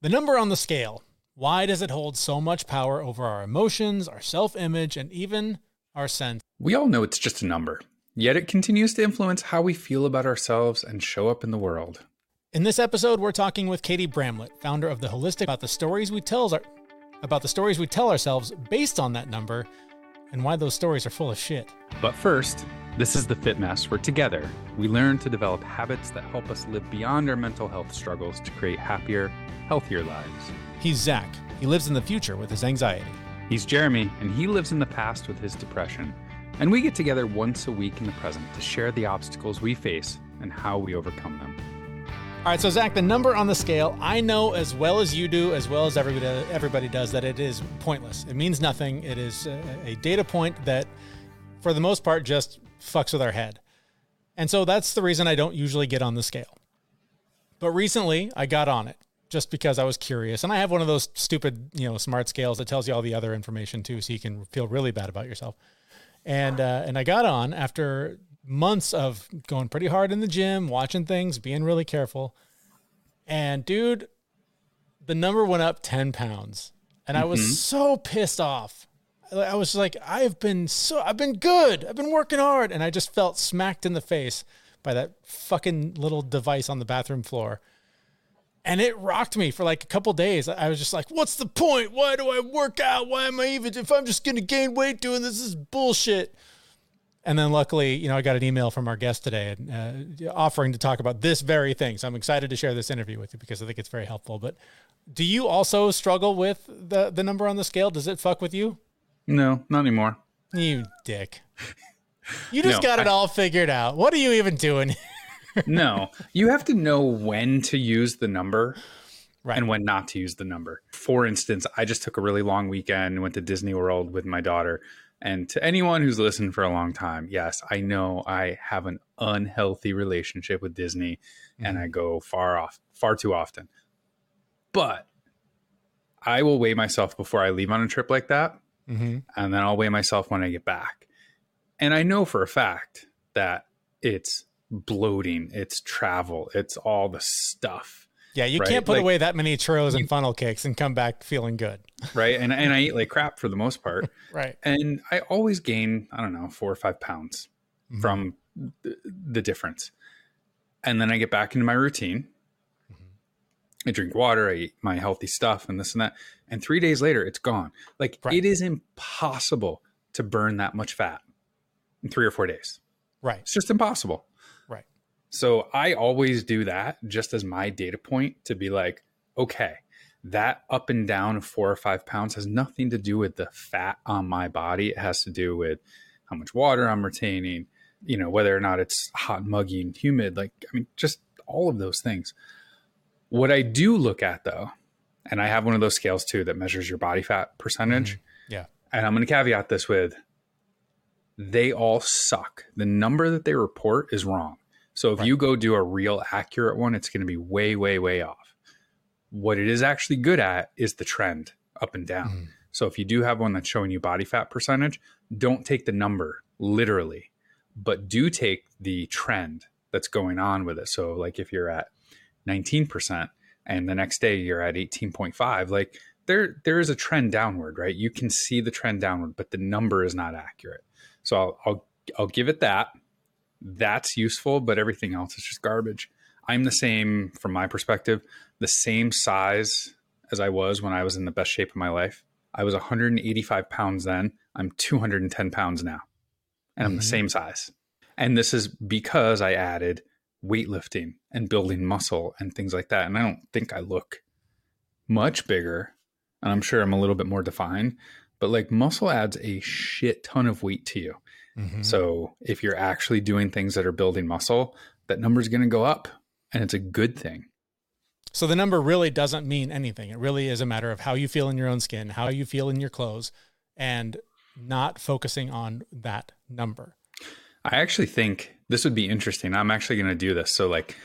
The number on the scale. Why does it hold so much power over our emotions, our self image, and even our sense? We all know it's just a number, yet it continues to influence how we feel about ourselves and show up in the world. In this episode, we're talking with Katie Bramlett, founder of the Holistic, about the stories we tell our, about the stories we tell ourselves based on that number, and why those stories are full of shit. But first, this is the Fit Mess, where together we learn to develop habits that help us live beyond our mental health struggles to create happier, healthier lives. He's Zach. He lives in the future with his anxiety. He's Jeremy, and he lives in the past with his depression. And we get together once a week in the present to share the obstacles we face and how we overcome them. All right, so Zach, the number on the scale, I know as well as you do, as well as everybody everybody does, that it is pointless. It means nothing. It is a, a data point that, for the most part, just fucks with our head. And so that's the reason I don't usually get on the scale. But recently, I got on it just because I was curious. And I have one of those stupid, you know, smart scales that tells you all the other information too, so you can feel really bad about yourself. And uh, and I got on after months of going pretty hard in the gym, watching things, being really careful. And dude, the number went up 10 pounds. And I was mm-hmm. so pissed off. I was like, I've been so, I've been good. I've been working hard. And I just felt smacked in the face by that fucking little device on the bathroom floor. And it rocked me for like a couple days. I was just like, what's the point? Why do I work out? Why am I even, if I'm just going to gain weight doing this, this is bullshit. And then luckily, you know, I got an email from our guest today uh, offering to talk about this very thing. So I'm excited to share this interview with you because I think it's very helpful. But do you also struggle with the, the number on the scale? Does it fuck with you? No, not anymore. You dick. You just no, got it I, all figured out. What are you even doing? no, you have to know when to use the number right. and when not to use the number. For instance, I just took a really long weekend, and went to Disney World with my daughter. And to anyone who's listened for a long time, yes, I know I have an unhealthy relationship with Disney mm-hmm. and I go far off, far too often. But I will weigh myself before I leave on a trip like that. Mm-hmm. And then I'll weigh myself when I get back. And I know for a fact that it's bloating, it's travel, it's all the stuff yeah, you right? can't put like, away that many churros and funnel cakes and come back feeling good. Right. And, and I eat like crap for the most part. right. And I always gain, I don't know, four or five pounds mm-hmm. from the, the, difference. And then I get back into my routine. Mm-hmm. I drink water, I eat my healthy stuff and this and that. And three days later, it's gone. Like right. it is impossible to burn that much fat in three or four days. Right. It's just impossible. So I always do that just as my data point to be like, okay, that up and down of four or five pounds has nothing to do with the fat on my body. It has to do with how much water I'm retaining, you know, whether or not it's hot, muggy, and humid. Like, I mean, just all of those things. What I do look at though, and I have one of those scales too that measures your body fat percentage. Mm-hmm. Yeah. And I'm going to caveat this with they all suck. The number that they report is wrong. So if right. you go do a real accurate one, it's going to be way, way, way off. What it is actually good at is the trend up and down. Mm. So if you do have one that's showing you body fat percentage, don't take the number literally, but do take the trend that's going on with it. So like if you're at 19% and the next day you're at 18.5, like there there is a trend downward, right? You can see the trend downward, but the number is not accurate. So I'll I'll, I'll give it that that's useful, but everything else is just garbage. I'm the same from my perspective, the same size as I was when I was in the best shape of my life. I was 185 pounds then. I'm 210 pounds now. And I'm mm-hmm. the same size. And this is because I added weightlifting and building muscle and things like that. And I don't think I look much bigger. And I'm sure I'm a little bit more defined, but like muscle adds a shit ton of weight to you. Mm-hmm. So if you're actually doing things that are building muscle, that number is going to go up and it's a good thing. So the number really doesn't mean anything. It really is a matter of how you feel in your own skin, how you feel in your clothes, and not focusing on that number. I actually think this would be interesting. I'm actually going to do this. So, like,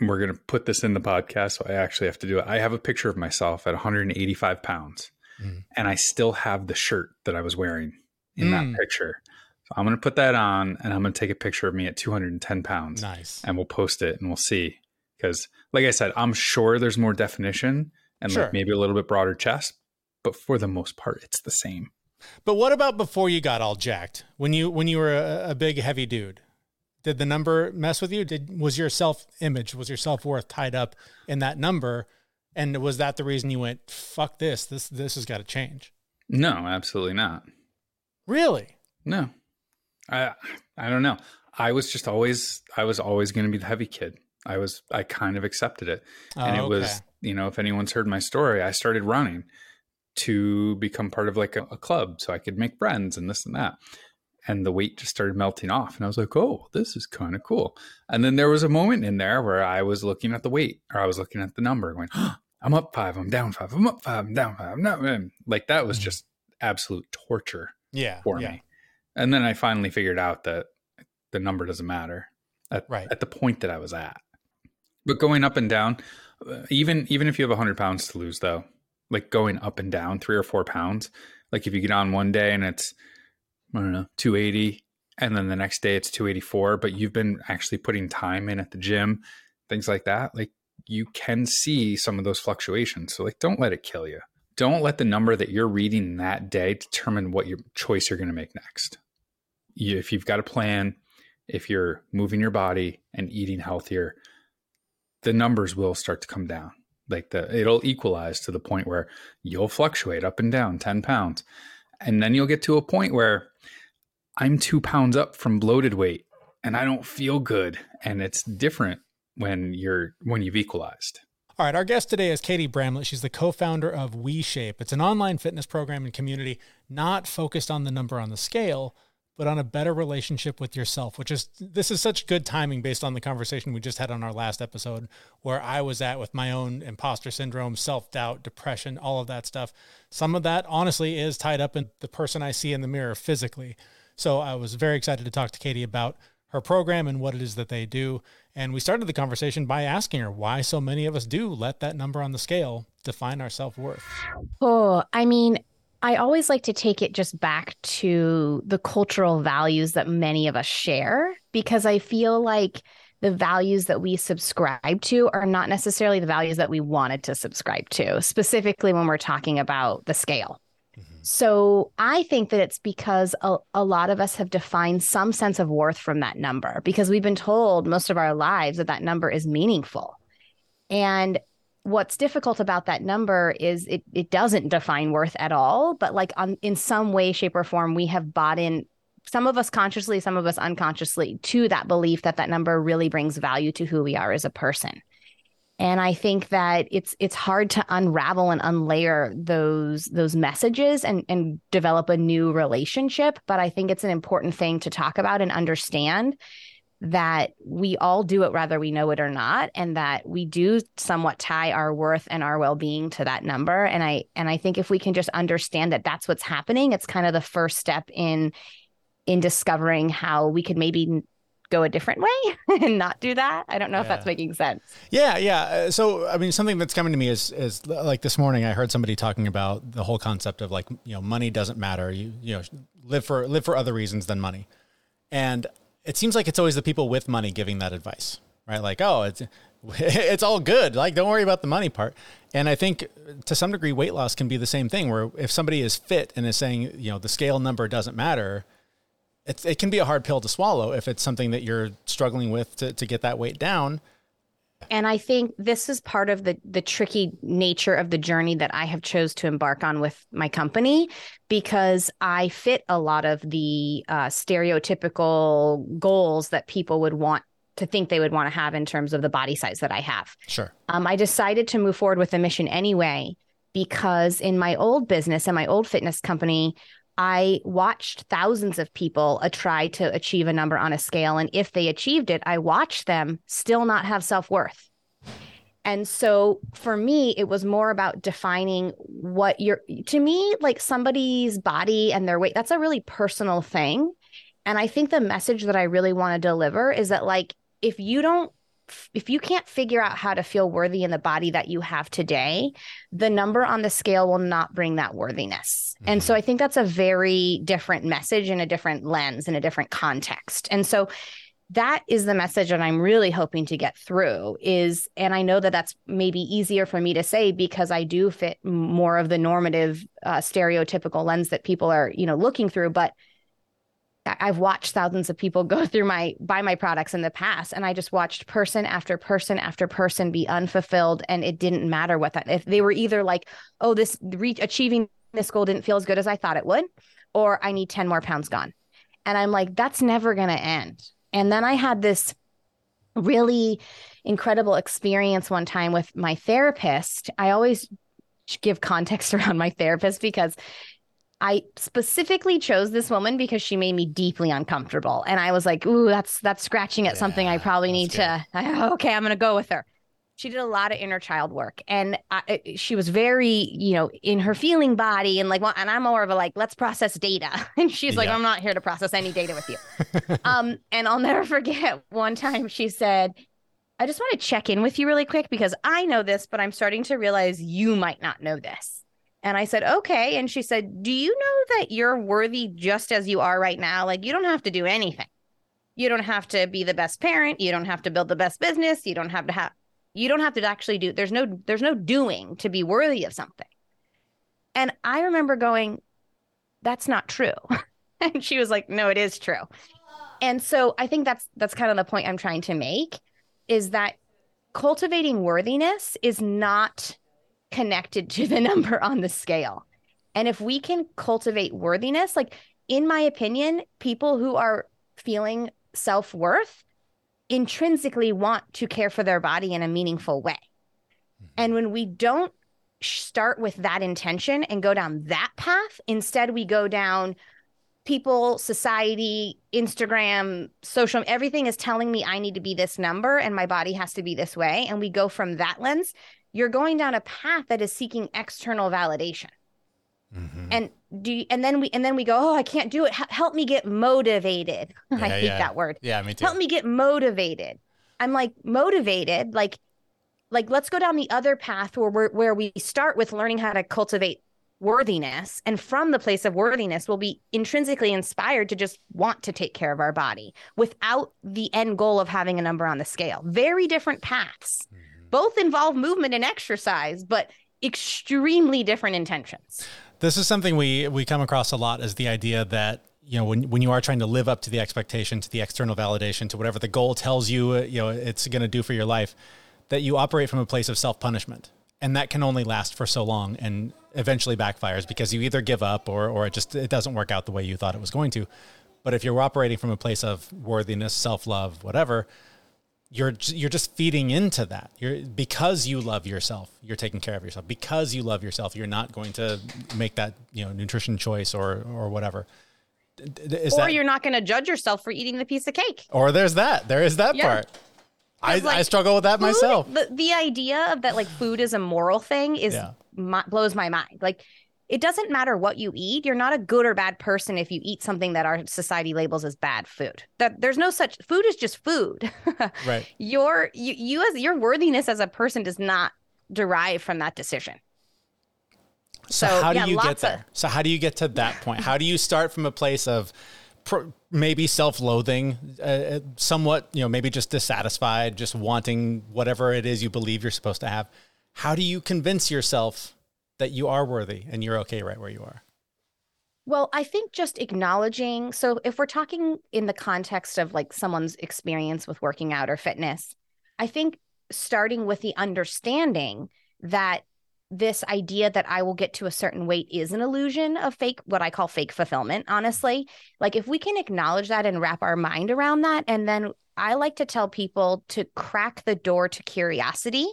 we're going to put this in the podcast. So, I actually have to do it. I have a picture of myself at 185 pounds, mm. and I still have the shirt that I was wearing in mm. that picture. So I'm going to put that on and I'm going to take a picture of me at 210 pounds. Nice. And we'll post it and we'll see because like I said, I'm sure there's more definition and Sure. like maybe a little bit broader chest, but for the most part, it's the same. But what about before you got all jacked? When you when you were a, a big heavy dude, did the number mess with you? Did was your self image, was your self worth tied up in that number? And was that the reason you went, "Fuck this! This this has got to change"? No, absolutely not. Really? No, I I don't know. I was just always I was always going to be the heavy kid. I was I kind of accepted it, and Oh, it was you know if anyone's heard my story, I started running to become part of like a, a club so I could make friends and this and that. And the weight just started melting off, and I was like, "Oh, this is kind of cool." And then there was a moment in there where I was looking at the weight, or I was looking at the number, going, oh, "I'm up five, I'm down five, I'm up five, I'm down five." I'm not like that was Mhm. just absolute torture Yeah. for yeah. me. And then I finally figured out that the number doesn't matter at, Right. at the point that I was at. But going up and down, uh, even even if you have 100 pounds to lose, though, like going up and down three or four pounds, like if you get on one day and it's, I don't know, 280, and then the next day it's 284, but you've been actually putting time in at the gym, things like that, like you can see some of those fluctuations. So, like, don't let it kill you. Don't let the number that you're reading that day determine what your choice you're going to make next. You, if you've got a plan, if you're moving your body and eating healthier, the numbers will start to come down. Like the it'll equalize to the point where you'll fluctuate up and down 10 pounds. And then you'll get to a point where I'm two pounds up from bloated weight and I don't feel good. And it's different when you're when you've equalized. All right, our guest today is Katie Bramlett. She's the co-founder of WeShape. It's an online fitness program and community not focused on the number on the scale, but on a better relationship with yourself, which is this is such good timing based on the conversation we just had on our last episode where I was at with my own imposter syndrome, self-doubt, depression, all of that stuff. Some of that honestly is tied up in the person I see in the mirror physically. So I was very excited to talk to Katie about her program and what it is that they do. And we started the conversation by asking her why so many of us do let that number on the scale define our self worth. Oh, I mean, I always like to take it just back to the cultural values that many of us share because I feel like the values that we subscribe to are not necessarily the values that we wanted to subscribe to, specifically when we're talking about the scale. Mm-hmm. So I think that it's because a, a lot of us have defined some sense of worth from that number because we've been told most of our lives that that number is meaningful. And what's difficult about that number is it it doesn't define worth at all, but like on in some way, shape, or form, we have bought in some of us consciously, some of us unconsciously to that belief that that number really brings value to who we are as a person. And I think that it's it's hard to unravel and unlayer those those messages and and develop a new relationship. But I think it's an important thing to talk about and understand that we all do it whether we know it or not and that we do somewhat tie our worth and our well-being to that number. And i and i think if we can just understand that that's what's happening it's kind of the first step in in discovering how we could maybe go a different way and not do that. I don't know if that's making sense. Yeah, yeah. Uh, So, I mean, something that's coming to me is is like this morning I heard somebody talking about the whole concept of like you know money doesn't matter. You you know live for live for other reasons than money, and it seems like it's always the people with money giving that advice, right? Like, oh, it's it's all good. Like, don't worry about the money part. And I think to some degree, weight loss can be the same thing. Where if somebody is fit and is saying you know the scale number doesn't matter. It's, it can be a hard pill to swallow if it's something that you're struggling with to, to get that weight down. And i think this is part of the the tricky nature of the journey that i have chose to embark on with my company because i fit a lot of the uh, stereotypical goals that people would want to think they would want to have in terms of the body size that i have Sure. um, I decided to move forward with the mission anyway because in my old business and my old fitness company, I watched thousands of people uh, try to achieve a number on a scale. And if they achieved it, I watched them still not have self worth. And so for me, it was more about defining what you're, to me, like somebody's body and their weight, that's a really personal thing. And I think the message that I really want to deliver is that, like, if you don't if you can't figure out how to feel worthy in the body that you have today, the number on the scale will not bring that worthiness. And so I think that's a very different message in a different lens, in a different context. And so that is the message that I'm really hoping to get through is and I know that that's maybe easier for me to say because I do fit more of the normative uh, stereotypical lens that people are you know looking through but I've watched thousands of people go through my buy my products in the past and I just watched person after person after person be unfulfilled and it didn't matter what that if they were either like oh this achieving this goal didn't feel as good as I thought it would or I need 10 more pounds gone. And I'm like that's never going to end. And then I had this really incredible experience one time with my therapist. I always give context around my therapist because I specifically chose this woman because she made me deeply uncomfortable. And I was like, ooh, that's that's scratching at yeah, something I probably need good. to I, okay, I'm going to go with her. She did a lot of inner child work and I, she was very, you know, in her feeling body and like well, and I'm more of a like let's process data. And she's yeah. like I'm not here to process any data with you. um and I'll never forget one time she said, I just want to check in with you really quick because I know this, but I'm starting to realize you might not know this. And I said, okay. And she said, do you know that you're worthy just as you are right now? Like, you don't have to do anything. You don't have to be the best parent. You don't have to build the best business. You don't have to have, you don't have to actually do, there's no, there's no doing to be worthy of something. And I remember going, that's not true. and she was like, no, it is true. And so I think that's, that's kind of the point I'm trying to make is that cultivating worthiness is not connected to the number on the scale. And if we can cultivate worthiness, like in my opinion, people who are feeling self worth intrinsically want to care for their body in a meaningful way. Mm-hmm. And when we don't start with that intention and go down that path, instead, we go down people, society, Instagram, social, everything is telling me I need to be this number and my body has to be this way. And we go from that lens you're going down a path that is seeking external validation. Mm-hmm. And do you, and then we and then we go, oh, I can't do it. H- help me get motivated. Yeah, I hate yeah. that word. Yeah, me too. Help me get motivated. I'm like motivated, like like let's go down the other path where we're, where we start with learning how to cultivate worthiness and from the place of worthiness we'll be intrinsically inspired to just want to take care of our body without the end goal of having a number on the scale very different paths mm-hmm both involve movement and exercise, but extremely different intentions. This is something we we come across a lot as the idea that you know when when you are trying to live up to the expectation, to the external validation, to whatever the goal tells you, uh, you know, it's going to do for your life, that you operate from a place of self punishment, and that can only last for so long, and eventually backfires because you either give up or or it just it doesn't work out the way you thought it was going to. But if you're operating from a place of worthiness, self love, whatever, you're you're just feeding into that. You're because you love yourself, you're taking care of yourself. Because you love yourself, you're not going to make that you know nutrition choice or or whatever. Is or that, you're not going to judge yourself for eating the piece of cake. Or there's that. There is that yeah. part. I, like, I struggle with that food, myself. The, the idea of that like food is a moral thing is yeah. my, blows my mind. Like it doesn't matter what you eat. You're not a good or bad person if you eat something that our society labels as bad food. That there's no such food is just food. right. Your you, you as your worthiness as a person does not derive from that decision. So, so how do you get there? Of, so how do you get to that point? How do you start from a place of maybe self-loathing, uh, uh, somewhat, you know, maybe just dissatisfied, just wanting whatever it is you believe you're supposed to have? How do you convince yourself that you are worthy and you're okay right where you are? Well, I think just acknowledging. So, if we're talking in the context of like someone's experience with working out or fitness, I think starting with the understanding that this idea that I will get to a certain weight is an illusion of fake, what I call fake fulfillment, honestly. Like, if we can acknowledge that and wrap our mind around that, and then I like to tell people to crack the door to curiosity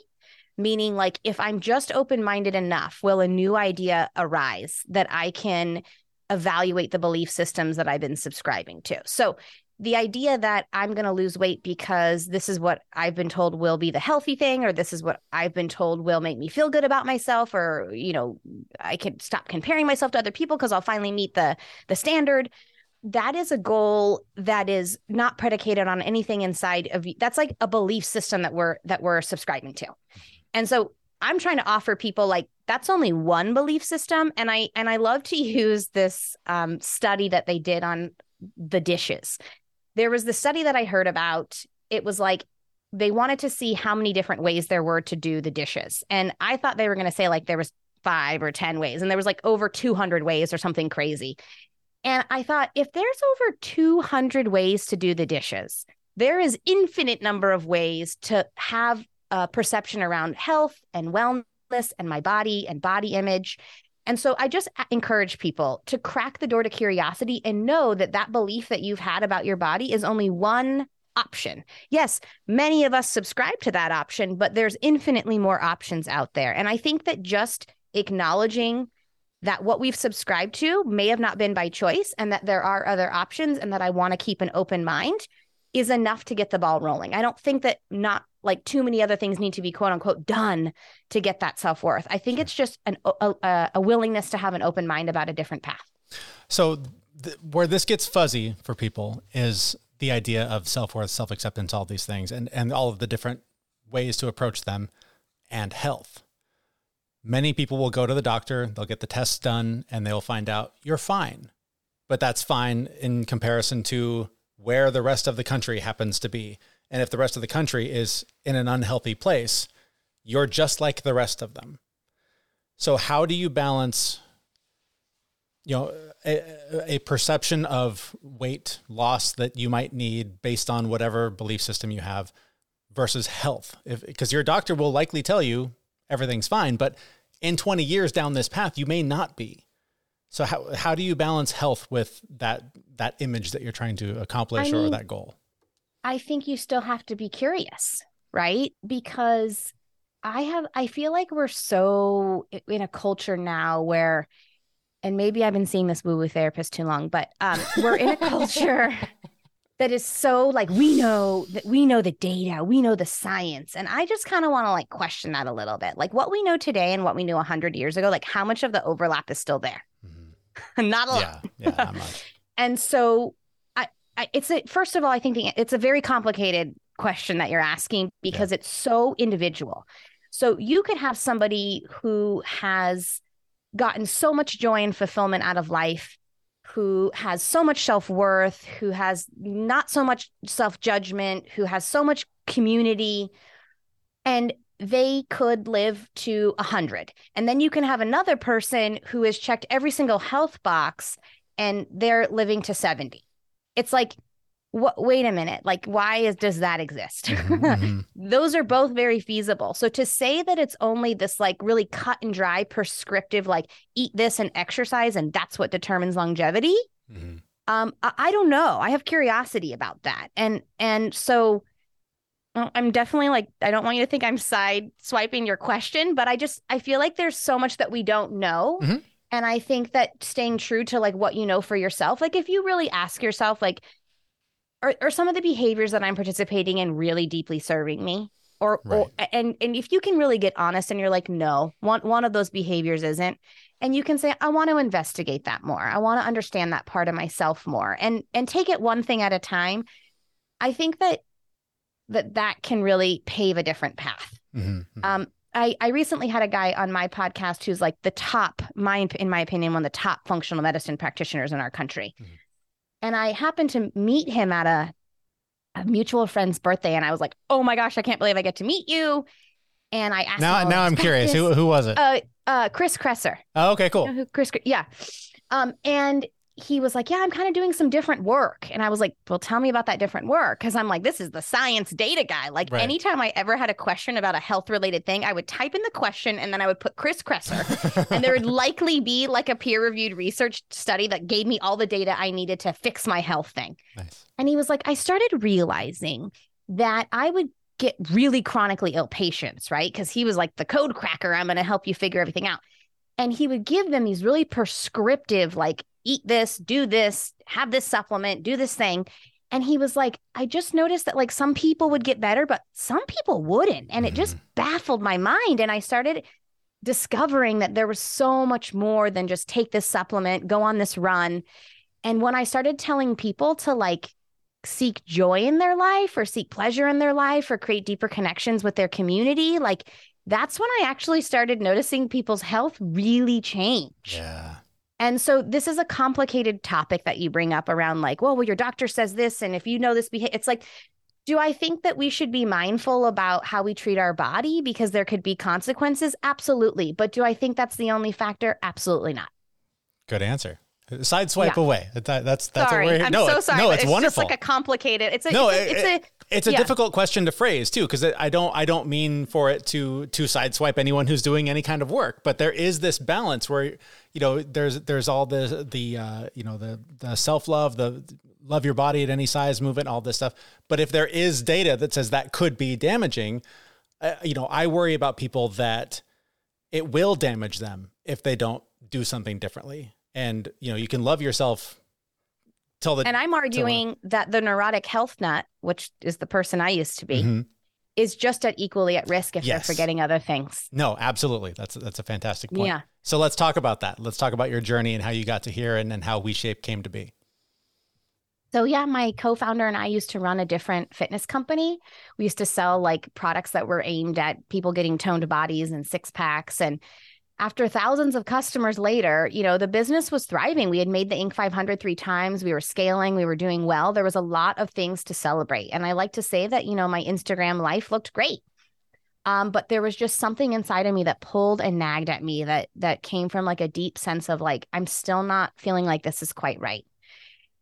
meaning like if i'm just open-minded enough will a new idea arise that i can evaluate the belief systems that i've been subscribing to? So the idea that i'm going to lose weight because this is what i've been told will be the healthy thing or this is what i've been told will make me feel good about myself or you know i can stop comparing myself to other people because i'll finally meet the the standard that is a goal that is not predicated on anything inside of you that's like a belief system that we're that we're subscribing to and so I'm trying to offer people like that's only one belief system. And I and I love to use this um, study that they did on the dishes. there was the study that I heard about. It was like they wanted to see how many different ways there were to do the dishes. And I thought they were going to say like there was five or 10 ways and there was like over 200 ways or something crazy. And I thought if there's over 200 ways to do the dishes, there is infinite number of ways to have a perception around health and wellness and my body and body image. And so I just encourage people to crack the door to curiosity and know that that belief that you've had about your body is only one option. Yes, many of us subscribe to that option, but there's infinitely more options out there. And I think that just acknowledging that what we've subscribed to may have not been by choice and that there are other options and that I want to keep an open mind is enough to get the ball rolling. I don't think that not like too many other things need to be quote unquote done to get that self worth. I think it's just an, a, a, willingness to have an open mind about a different path. So, th- where this gets fuzzy for people is the idea of self worth, self acceptance, all these things, and, and all of the different ways to approach them and health. Many people will go to the doctor, they'll get the tests done, and they'll find out you're fine. But that's fine in comparison to where the rest of the country happens to be. And if the rest of the country is in an unhealthy place, you're just like the rest of them. So, how do you balance, you know, a, a, perception of weight loss that you might need based on whatever belief system you have versus health? Because your doctor will likely tell you everything's fine. But in 20 years down this path, you may not be. So how how do you balance health with that that image that you're trying to accomplish I mean, or that goal? I think you still have to be curious, right? Because I have I feel like we're so in a culture now where and maybe I've been seeing this woo woo therapist too long, but um, we're in a culture that is so like we know that we know the data, we know the science, and I just kind of want to like question that a little bit, like what we know today and what we knew hundred years ago, like how much of the overlap is still there? Mm-hmm. not a lot. Yeah, yeah, not much. and so, I, I, it's a first of all, I think the, it's a very complicated question that you're asking because yeah. it's so individual. So you could have somebody who has gotten so much joy and fulfillment out of life who has so much self worth, who has not so much self judgment, who has so much community, and they could live to 100. And then you can have another person who has checked every single health box and they're living to 70. It's like, what, wait a minute, like, why is, does that exist? Mm-hmm. Those are both very feasible. So to say that it's only this like really cut and dry prescriptive, like eat this and exercise, and that's what determines longevity. Mm-hmm. Um, I, I don't know. I have curiosity about that. And, and so I'm definitely like, I don't want you to think I'm side swiping your question, but I just, I feel like there's so much that we don't know. Mm-hmm. And I think that staying true to like what you know for yourself, like if you really ask yourself, like, are, are some of the behaviors that I'm participating in really deeply serving me? Or, right. or and and if you can really get honest and you're like, no, one one of those behaviors isn't, and you can say, I want to investigate that more. I want to understand that part of myself more and and take it one thing at a time. I think that that that can really pave a different path. Mm-hmm. mm-hmm. Um, I, I recently had a guy on my podcast who's like the top, my in my opinion, one of the top functional medicine practitioners in our country. Mm-hmm. And I happened to meet him at a, a mutual friend's birthday. And I was like, oh my gosh, I can't believe I get to meet you. And I asked now, now I'm curious. Who, who was it? Uh, uh, Chris Kresser. Oh, okay, cool. You know Chris, yeah. Um, and he was like, Yeah, I'm kind of doing some different work. And I was like, Well, tell me about that different work. Cause I'm like, This is the science data guy. Like, right. anytime I ever had a question about a health related thing, I would type in the question and then I would put Chris Kresser. and there would likely be like a peer reviewed research study that gave me all the data I needed to fix my health thing. Nice. And he was like, I started realizing that I would get really chronically ill patients, right? Because he was like the code cracker. I'm going to help you figure everything out. And he would give them these really prescriptive, like eat this, do this, have this supplement, do this thing. And he was like, I just noticed that like some people would get better, but some people wouldn't. And it just mm-hmm. baffled my mind. And I started discovering that there was so much more than just take this supplement, go on this run. And when I started telling people to like seek joy in their life or seek pleasure in their life or create deeper connections with their community, like that's when I actually started noticing people's health really change. Yeah. And so this is a complicated topic that you bring up around like, well, well, your doctor says this, and if you know this behavior, it's like, do I think that we should be mindful about how we treat our body because there could be consequences? Absolutely. But do I think that's the only factor? Absolutely not. Good answer. Sideswipe yeah. away. That, that's that's sorry. what we're I'm no, so sorry. No, it's, it's wonderful. Just like a complicated. It's a no. It's a, it's a, it's a yeah. difficult question to phrase too, because I don't I don't mean for it to to sideswipe anyone who's doing any kind of work, but there is this balance where you know there's there's all the the uh, you know the the self love the love your body at any size movement all this stuff but if there is data that says that could be damaging uh, you know i worry about people that it will damage them if they don't do something differently and you know you can love yourself till the and i'm arguing that the neurotic health nut which is the person i used to be mm-hmm. is just at equally at risk if yes. they're forgetting other things no absolutely that's that's a fantastic point yeah so let's talk about that let's talk about your journey and how you got to here and, and how WeShape came to be so yeah, my co-founder and I used to run a different fitness company. We used to sell like products that were aimed at people getting toned bodies and six packs and after thousands of customers later, you know, the business was thriving. We had made the Inc. 500 three times. We were scaling. We were doing well. There was a lot of things to celebrate. And I like to say that, you know, my Instagram life looked great. Um, but there was just something inside of me that pulled and nagged at me that that came from like a deep sense of like, I'm still not feeling like this is quite right.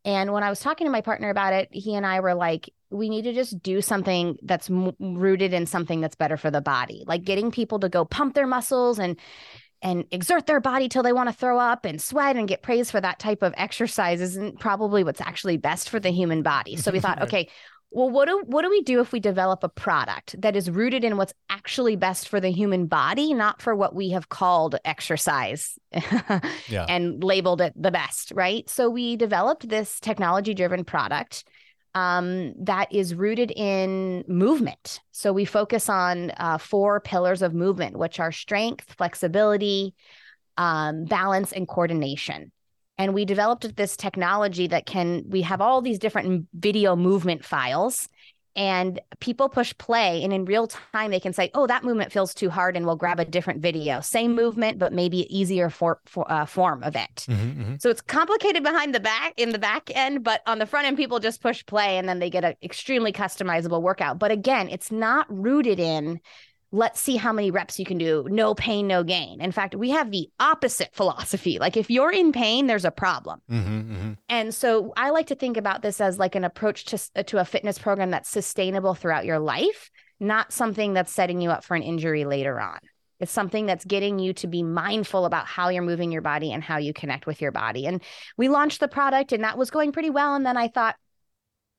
And when I was talking to my partner about it, he and I were like, we need to just do something that's m- rooted in something that's better for the body, like getting people to go pump their muscles and and exert their body till they want to throw up and sweat and get praise for that type of exercise isn't probably what's actually best for the human body. So we thought, okay, well what do what do we do if we develop a product that is rooted in what's actually best for the human body not for what we have called exercise yeah. and labeled it the best right so we developed this technology driven product um, that is rooted in movement. So we focus on uh, four pillars of movement which are strength flexibility um, balance and coordination. And we developed this technology that can we have all these different video movement files and people push play and in real time they can say oh that movement feels too hard and we'll grab a different video. Same movement but maybe easier for, for uh, form of it. Mm-hmm, mm-hmm. so it's complicated behind the back in the back end but on the front end people just push play and then they get an extremely customizable workout. But again it's not rooted in let's see how many reps you can do. No pain, no gain. In fact, we have the opposite philosophy. Like if you're in pain, there's a problem. Mm-hmm, mm-hmm. And so I like to think about this as like an approach to, uh, to a fitness program that's sustainable throughout your life, not something that's setting you up for an injury later on. It's something that's getting you to be mindful about how you're moving your body and how you connect with your body. And we launched the product and that was going pretty well. And then I thought,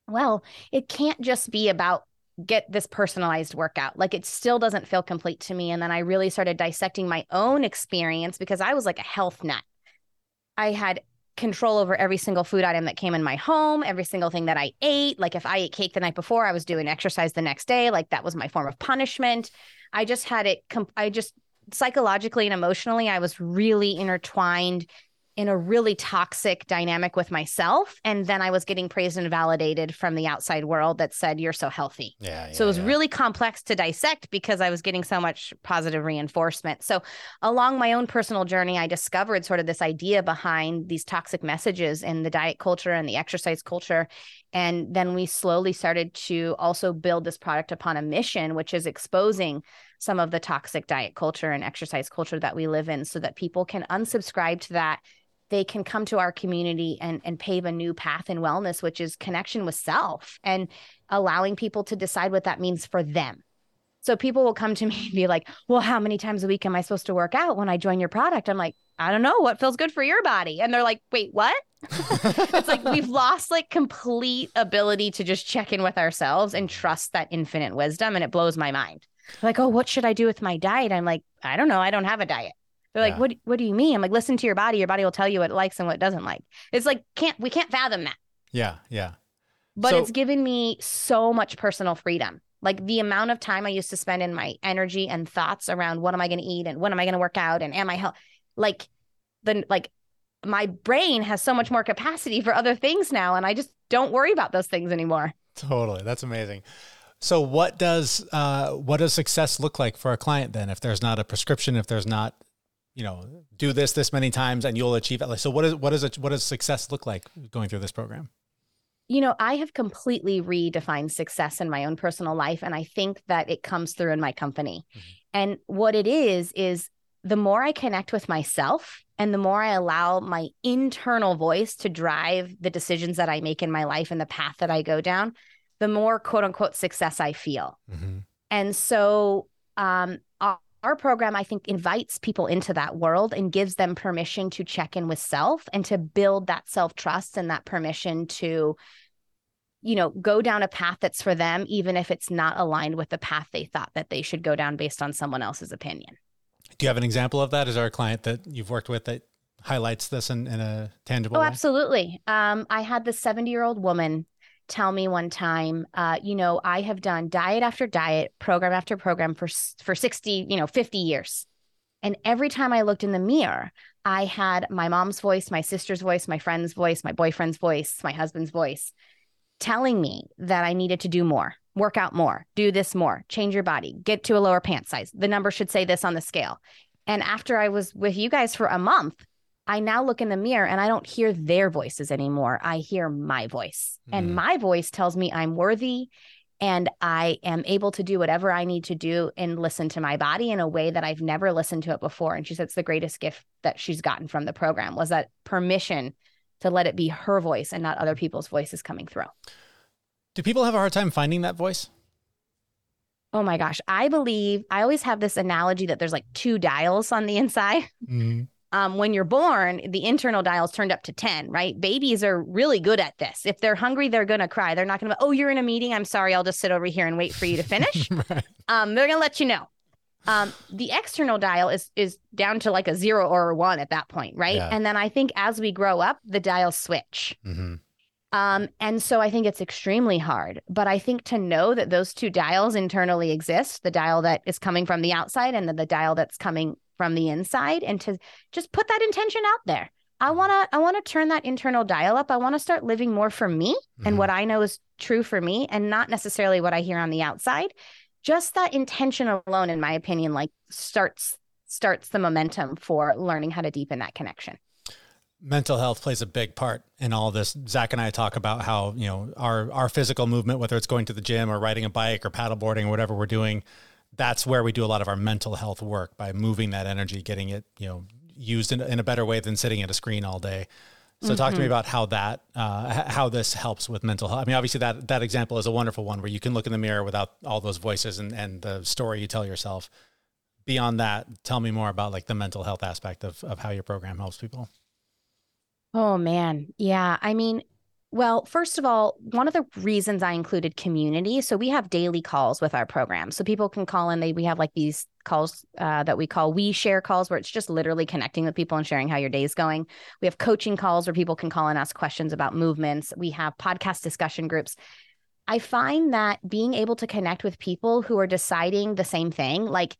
well, it can't just be about get this personalized workout. Like it still doesn't feel complete to me. And then I really started dissecting my own experience because I was like a health nut. I had control over every single food item that came in my home, every single thing that I ate. Like if I ate cake the night before, I was doing exercise the next day. Like that was my form of punishment. I just had it, I just psychologically and emotionally, I was really intertwined in a really toxic dynamic with myself and then i was getting praised and validated from the outside world that said you're so healthy. Yeah, yeah so it was yeah. really complex to dissect because i was getting so much positive reinforcement. So along my own personal journey i discovered sort of this idea behind these toxic messages in the diet culture and the exercise culture. And then we slowly started to also build this product upon a mission which is exposing some of the toxic diet culture and exercise culture that we live in so that people can unsubscribe to that they can come to our community and, and pave a new path in wellness, which is connection with self and allowing people to decide what that means for them. So people will come to me and be like, well, how many times a week am I supposed to work out when I join your product? I'm like, I don't know what feels good for your body. And they're like, wait, what? it's like we've lost like complete ability to just check in with ourselves and trust that infinite wisdom. And it blows my mind. Like, oh, what should I do with my diet? I'm like, I don't know. I don't have a diet. They're like, yeah. what what do you mean? I'm like, listen to your body. Your body will tell you what it likes and what it doesn't like. It's like can't we can't fathom that. Yeah, yeah. But so, it's given me so much personal freedom. Like the amount of time I used to spend in my energy and thoughts around what am I going to eat and when am I going to work out and am I health like the like my brain has so much more capacity for other things now and I just don't worry about those things anymore. Totally. That's amazing. So what does uh, what does success look like for a client then if there's not a prescription if there's not you know, do this this many times and you'll achieve it. So what is what is it what does success look like going through this program? You know, I have completely redefined success in my own personal life and I think that it comes through in my company. Mm-hmm. And what it is is the more I connect with myself and the more I allow my internal voice to drive the decisions that I make in my life and the path that I go down, the more quote unquote success I feel. Mm-hmm. And so um, our program, I think, invites people into that world and gives them permission to check in with self and to build that self trust and that permission to, you know, go down a path that's for them, even if it's not aligned with the path they thought that they should go down based on someone else's opinion. Do you have an example of that? Is there a client that you've worked with that highlights this in, in a tangible oh, way? absolutely. Um, I had this 70 year old woman tell me one time, uh, you know, I have done diet after diet, program after program for for 60, you know, 50 years. And every time I looked in the mirror, I had my mom's voice, my sister's voice, my friend's voice, my boyfriend's voice, my husband's voice telling me that I needed to do more, work out more, do this more, change your body, get to a lower pant size. The number should say this on the scale. And after I was with you guys for a month, I now look in the mirror and I don't hear their voices anymore. I hear my voice. Mm. And my voice tells me I'm worthy and I am able to do whatever I need to do and listen to my body in a way that I've never listened to it before. And she said it's the greatest gift that she's gotten from the program was that permission to let it be her voice and not other people's voices coming through. Do people have a hard time finding that voice? Oh my gosh. I believe I always have this analogy that there's like two dials on the inside. Mm-hmm um, when you're born, the internal dial is turned up to 10, right? Babies are really good at this. If they're hungry, they're going to cry. They're not going to, oh, you're in a meeting. I'm sorry. I'll just sit over here and wait for you to finish. right. um, they're going to let you know. Um, the external dial is is down to like a zero or a one at that point, right? Yeah. And then I think as we grow up, the dials switch. Mm-hmm. Um, and so I think it's extremely hard. But I think to know that those two dials internally exist, the dial that is coming from the outside and then the dial that's coming from the inside and to just put that intention out there. I want to I want to turn that internal dial up. I want to start living more for me mm-hmm. and what I know is true for me and not necessarily what I hear on the outside. Just that intention alone in my opinion like starts starts the momentum for learning how to deepen that connection mental health plays a big part in all this. Zach and I talk about how, you know, our our physical movement, whether it's going to the gym or riding a bike or paddleboarding or whatever we're doing, that's where we do a lot of our mental health work by moving that energy, getting it, you know, used in, in a better way than sitting at a screen all day. So mm-hmm. talk to me mm-hmm. about how that, uh, how this helps with mental health. I mean, obviously that, that example is a wonderful one where you can look in the mirror without all those voices and, and the story you tell yourself. Beyond that, tell me more about like the mental health aspect of, of how your program helps people. Oh man. Yeah. I mean, well, first of all, one of the reasons I included community, so we have daily calls with our program. So people can call in. They we have like these calls uh, that we call we share calls, where it's just literally connecting with people and sharing how your day is going. We have coaching calls where people can call and ask questions about movements. We have podcast discussion groups. I find that being able to connect with people who are deciding the same thing, like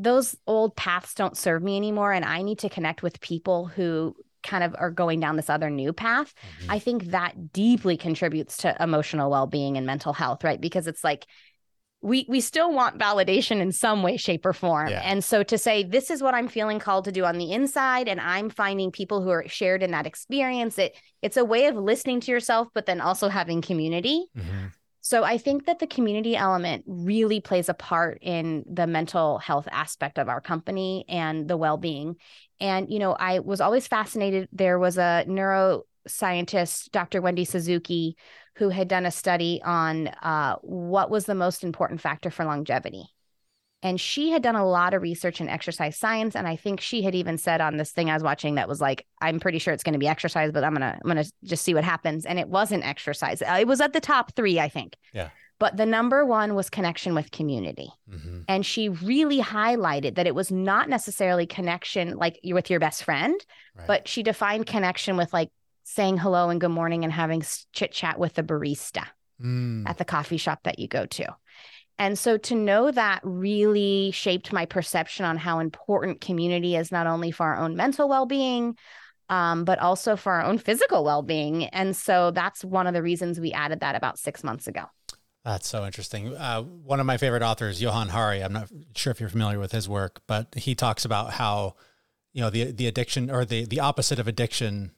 those old paths don't serve me anymore, and I need to connect with people who kind of are going down this other new path, mm-hmm. I think that deeply contributes to emotional well-being and mental health, right? Because it's like we we still want validation in some way shape or form. Yeah. And so to say this is what I'm feeling called to do on the inside and I'm finding people who are shared in that experience, it it's a way of listening to yourself but then also having community. Mm-hmm. So I think that the community element really plays a part in the mental health aspect of our company and the well-being. And you know, I was always fascinated there was a neuroscientist, Dr. Wendy Suzuki, who had done a study on uh, what was the most important factor for longevity. And she had done a lot of research in exercise science. And I think she had even said on this thing I was watching that was like, I'm pretty sure it's going to be exercise, but I'm going to, I'm going to just see what happens. And it wasn't exercise. Uh, it was at the top three, I think. Yeah. But the number one was connection with community. Mm-hmm. And she really highlighted that it was not necessarily connection like you're with your best friend, right. but she defined connection with like saying hello and good morning and having chit chat with the barista mm. at the coffee shop that you go to. And so to know that really shaped my perception on how important community is, not only for our own mental well being, um, but also for our own physical well being. And so that's one of the reasons we added that about six months ago. That's so interesting. Uh, one of my favorite authors, Johann Hari, I'm not sure if you're familiar with his work, but he talks about how you know the the addiction or the the opposite of addiction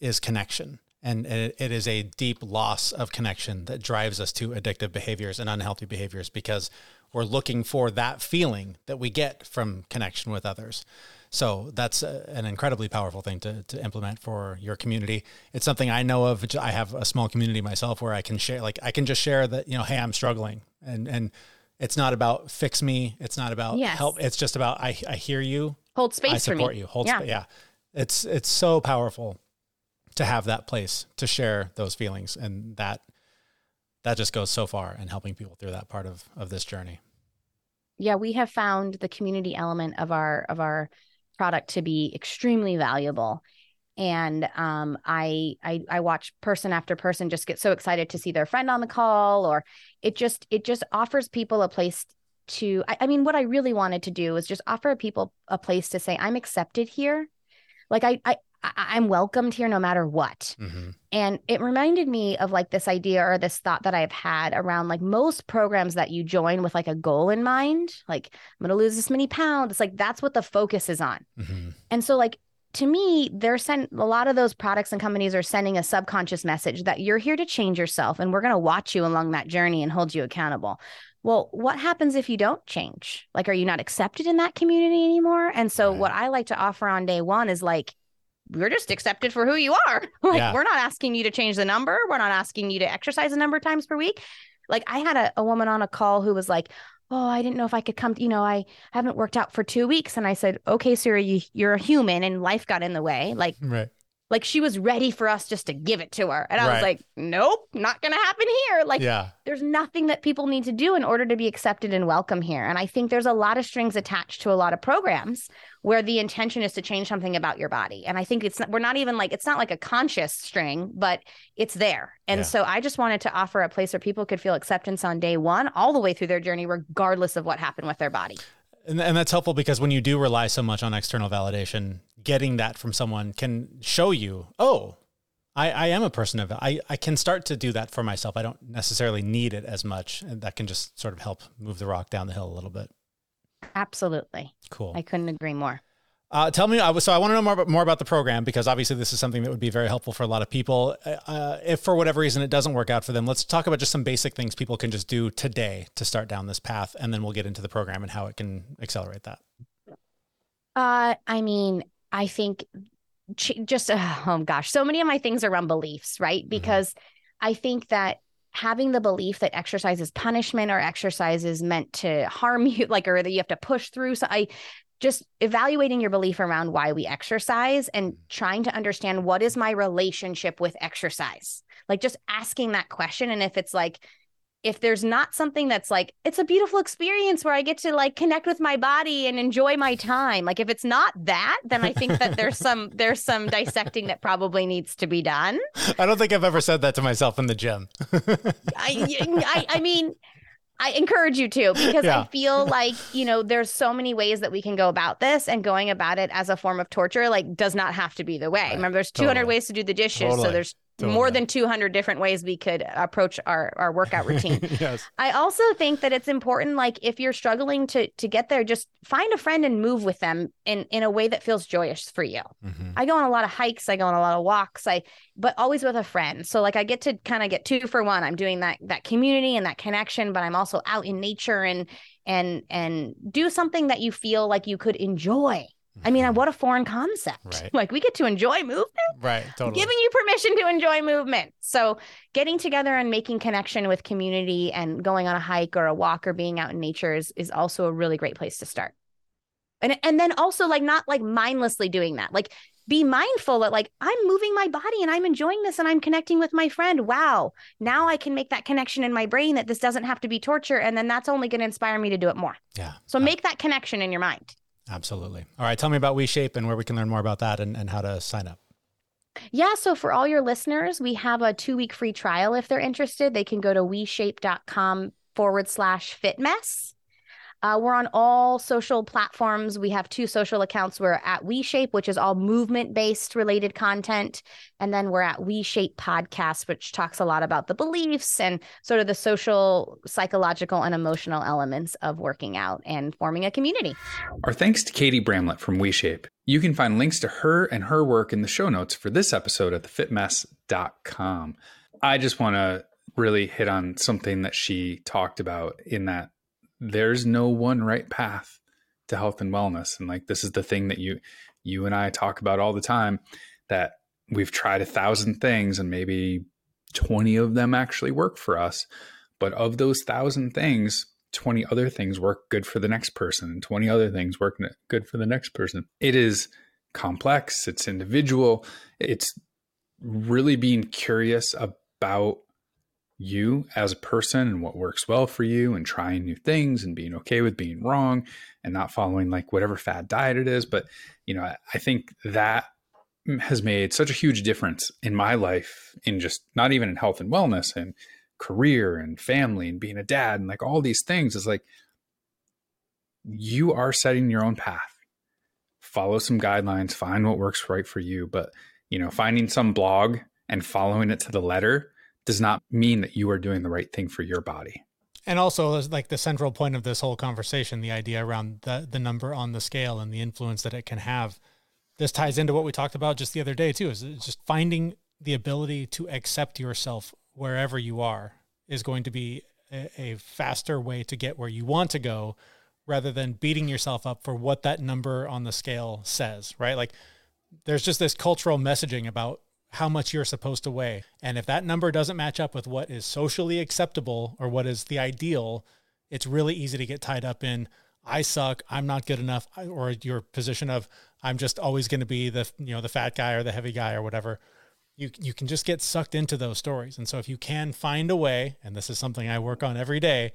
is connection and it, it is a deep loss of connection that drives us to addictive behaviors and unhealthy behaviors because we're looking for that feeling that we get from connection with others so that's a, an incredibly powerful thing to, to implement for your community. It's something I know of. I have a small community myself where I can share, like I can just share that, you know, Hey, I'm struggling and, and it's not about fix me. It's not about yes. help. It's just about, I, I hear you. Hold space I support you. Hold yeah. yeah. It's, it's so powerful to have that place to share those feelings. And that, that just goes so far in helping people through that part of, of this journey. Yeah. We have found the community element of our, of our, product to be extremely valuable and um, I, I i watch person after person just get so excited to see their friend on the call or it just it just offers people a place to I, I mean what i really wanted to do was just offer people a place to say i'm accepted here like i i I'm welcomed here no matter what. Mm-hmm. And it reminded me of like this idea or this thought that I've had around like most programs that you join with like a goal in mind, like I'm going to lose this many pounds. It's like that's what the focus is on. Mm-hmm. And so, like, to me, they're sent a lot of those products and companies are sending a subconscious message that you're here to change yourself and we're going to watch you along that journey and hold you accountable. Well, what happens if you don't change? Like, are you not accepted in that community anymore? And so, right. what I like to offer on day one is like, we're just accepted for who you are. like yeah. we're not asking you to change the number. We're not asking you to exercise a number of times per week. Like I had a, a woman on a call who was like, Oh, I didn't know if I could come. You know, I haven't worked out for two weeks. And I said, Okay, Sarah, you, you're a human and life got in the way. Like, right. Like she was ready for us just to give it to her. And I right. was like, nope, not going to happen here. Like, yeah. there's nothing that people need to do in order to be accepted and welcome here. And I think there's a lot of strings attached to a lot of programs where the intention is to change something about your body. And I think it's not, we're not even like, it's not like a conscious string, but it's there. And yeah. so I just wanted to offer a place where people could feel acceptance on day one, all the way through their journey, regardless of what happened with their body. And, and that's helpful because when you do rely so much on external validation, getting that from someone can show you, oh, I, I am a person of I, I can start to do that for myself. I don't necessarily need it as much. And that can just sort of help move the rock down the hill a little bit. Absolutely. Cool. I couldn't agree more. Uh, tell me, I was, so I want to know more about, more about the program because obviously this is something that would be very helpful for a lot of people. Uh, if for whatever reason it doesn't work out for them, let's talk about just some basic things people can just do today to start down this path, and then we'll get into the program and how it can accelerate that. Uh, I mean, I think just oh gosh, so many of my things are around beliefs, right? Mm-hmm. Because mm-hmm. I think that having the belief that exercise is punishment or exercise is meant to harm you, like or that you have to push through. So I just evaluating your belief around why we exercise and mm. trying to understand what is my relationship with exercise. Like just asking that question. And if it's like, if there's not something that's like, it's a beautiful experience where I get to like connect with my body and enjoy my time. Like if it's not that, then I think that there's some there's some dissecting that probably needs to be done. I don't think I've ever said that to myself in the gym. I, I I mean I encourage you to because yeah. I feel like, you know, there's so many ways that we can go about this and going about it as a form of torture like does not have to be the way. Right. Remember there's 200 totally. ways to do the dishes, totally. so there's Totally. more than 200 different ways we could approach our, our workout routine. yes. I also think that it's important, like if you're struggling to, to get there, just find a friend and move with them in, in a way that feels joyous for you. Mm-hmm. I go on a lot of hikes. I go on a lot of walks. I, but always with a friend. So like I get to kind of get two for one. I'm doing that, that community and that connection, but I'm also out in nature and, and, and do something that you feel like you could enjoy I mean, what a foreign concept. Right. Like we get to enjoy movement. Right. Totally. Giving you permission to enjoy movement. So getting together and making connection with community and going on a hike or a walk or being out in nature is, is also a really great place to start. And and then also like not like mindlessly doing that. Like be mindful that like I'm moving my body and I'm enjoying this and I'm connecting with my friend. Wow. Now I can make that connection in my brain that this doesn't have to be torture. And then that's only going to inspire me to do it more. Yeah. So make that connection in your mind. Absolutely. All right. Tell me about WeShape and where we can learn more about that and, and how to sign up. Yeah. So for all your listeners, we have a two week free trial. If they're interested, they can go to weshape.com forward slash fitmess. Uh, we're on all social platforms. We have two social accounts. We're at WeShape, which is all movement based related content. And then we're at WeShape Podcast, which talks a lot about the beliefs and sort of the social, psychological, and emotional elements of working out and forming a community. Our thanks to Katie Bramlett from WeShape. You can find links to her and her work in the show notes for this episode at thefitmess.com. I just want to really hit on something that she talked about in that there's no one right path to health and wellness. And like this is the thing that you you and I talk about all the time that we've tried a thousand things and maybe 20 of them actually work for us. But of those thousand things 20 other things work good for the next person. And 20 other things work good for the next person. It is complex. It's individual. It's really being curious about you as a person and what works well for you and trying new things and being okay with being wrong and not following like whatever fad diet it is. But you know i think that has made such a huge difference in my life in just not even in health and wellness and career and family and being a dad and like all these things. Is like you are setting your own path. Follow some guidelines find what works right for you. But you know finding some blog and following it to the letter does not mean that you are doing the right thing for your body. And also, like the central point of this whole conversation, the idea around the the number on the scale and the influence that it can have. This ties into what we talked about just the other day too. Is just finding the ability to accept yourself wherever you are is going to be a, a faster way to get where you want to go, rather than beating yourself up for what that number on the scale says. Right? Like, there's just this cultural messaging about how much you're supposed to weigh. And if that number doesn't match up with what is socially acceptable or what is the ideal, it's really easy to get tied up in I suck, I'm not good enough, or your position of I'm just always going to be the you know the fat guy or the heavy guy or whatever. You you can just get sucked into those stories. And so if you can find a way, and this is something I work on every day,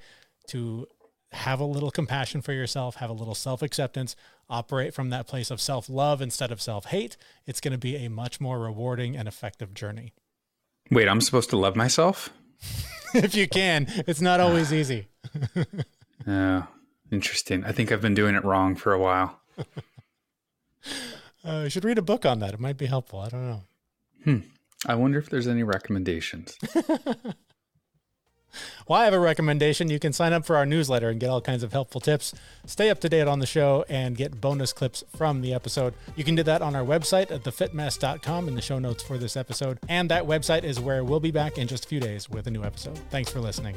to have a little compassion for yourself, have a little self acceptance, operate from that place of self love instead of self hate, it's going to be a much more rewarding and effective journey. Wait, I'm supposed to love myself? if you can, it's not always easy. Oh, interesting. I think I've been doing it wrong for a while. Uh, you should read a book on that. It might be helpful. I don't know. Hmm. I wonder if there's any recommendations. Well, I have a recommendation. You can sign up for our newsletter and get all kinds of helpful tips, stay up to date on the show, and get bonus clips from the episode. You can do that on our website at thefitmess.com in the show notes for this episode. And that website is where we'll be back in just a few days with a new episode. Thanks for listening.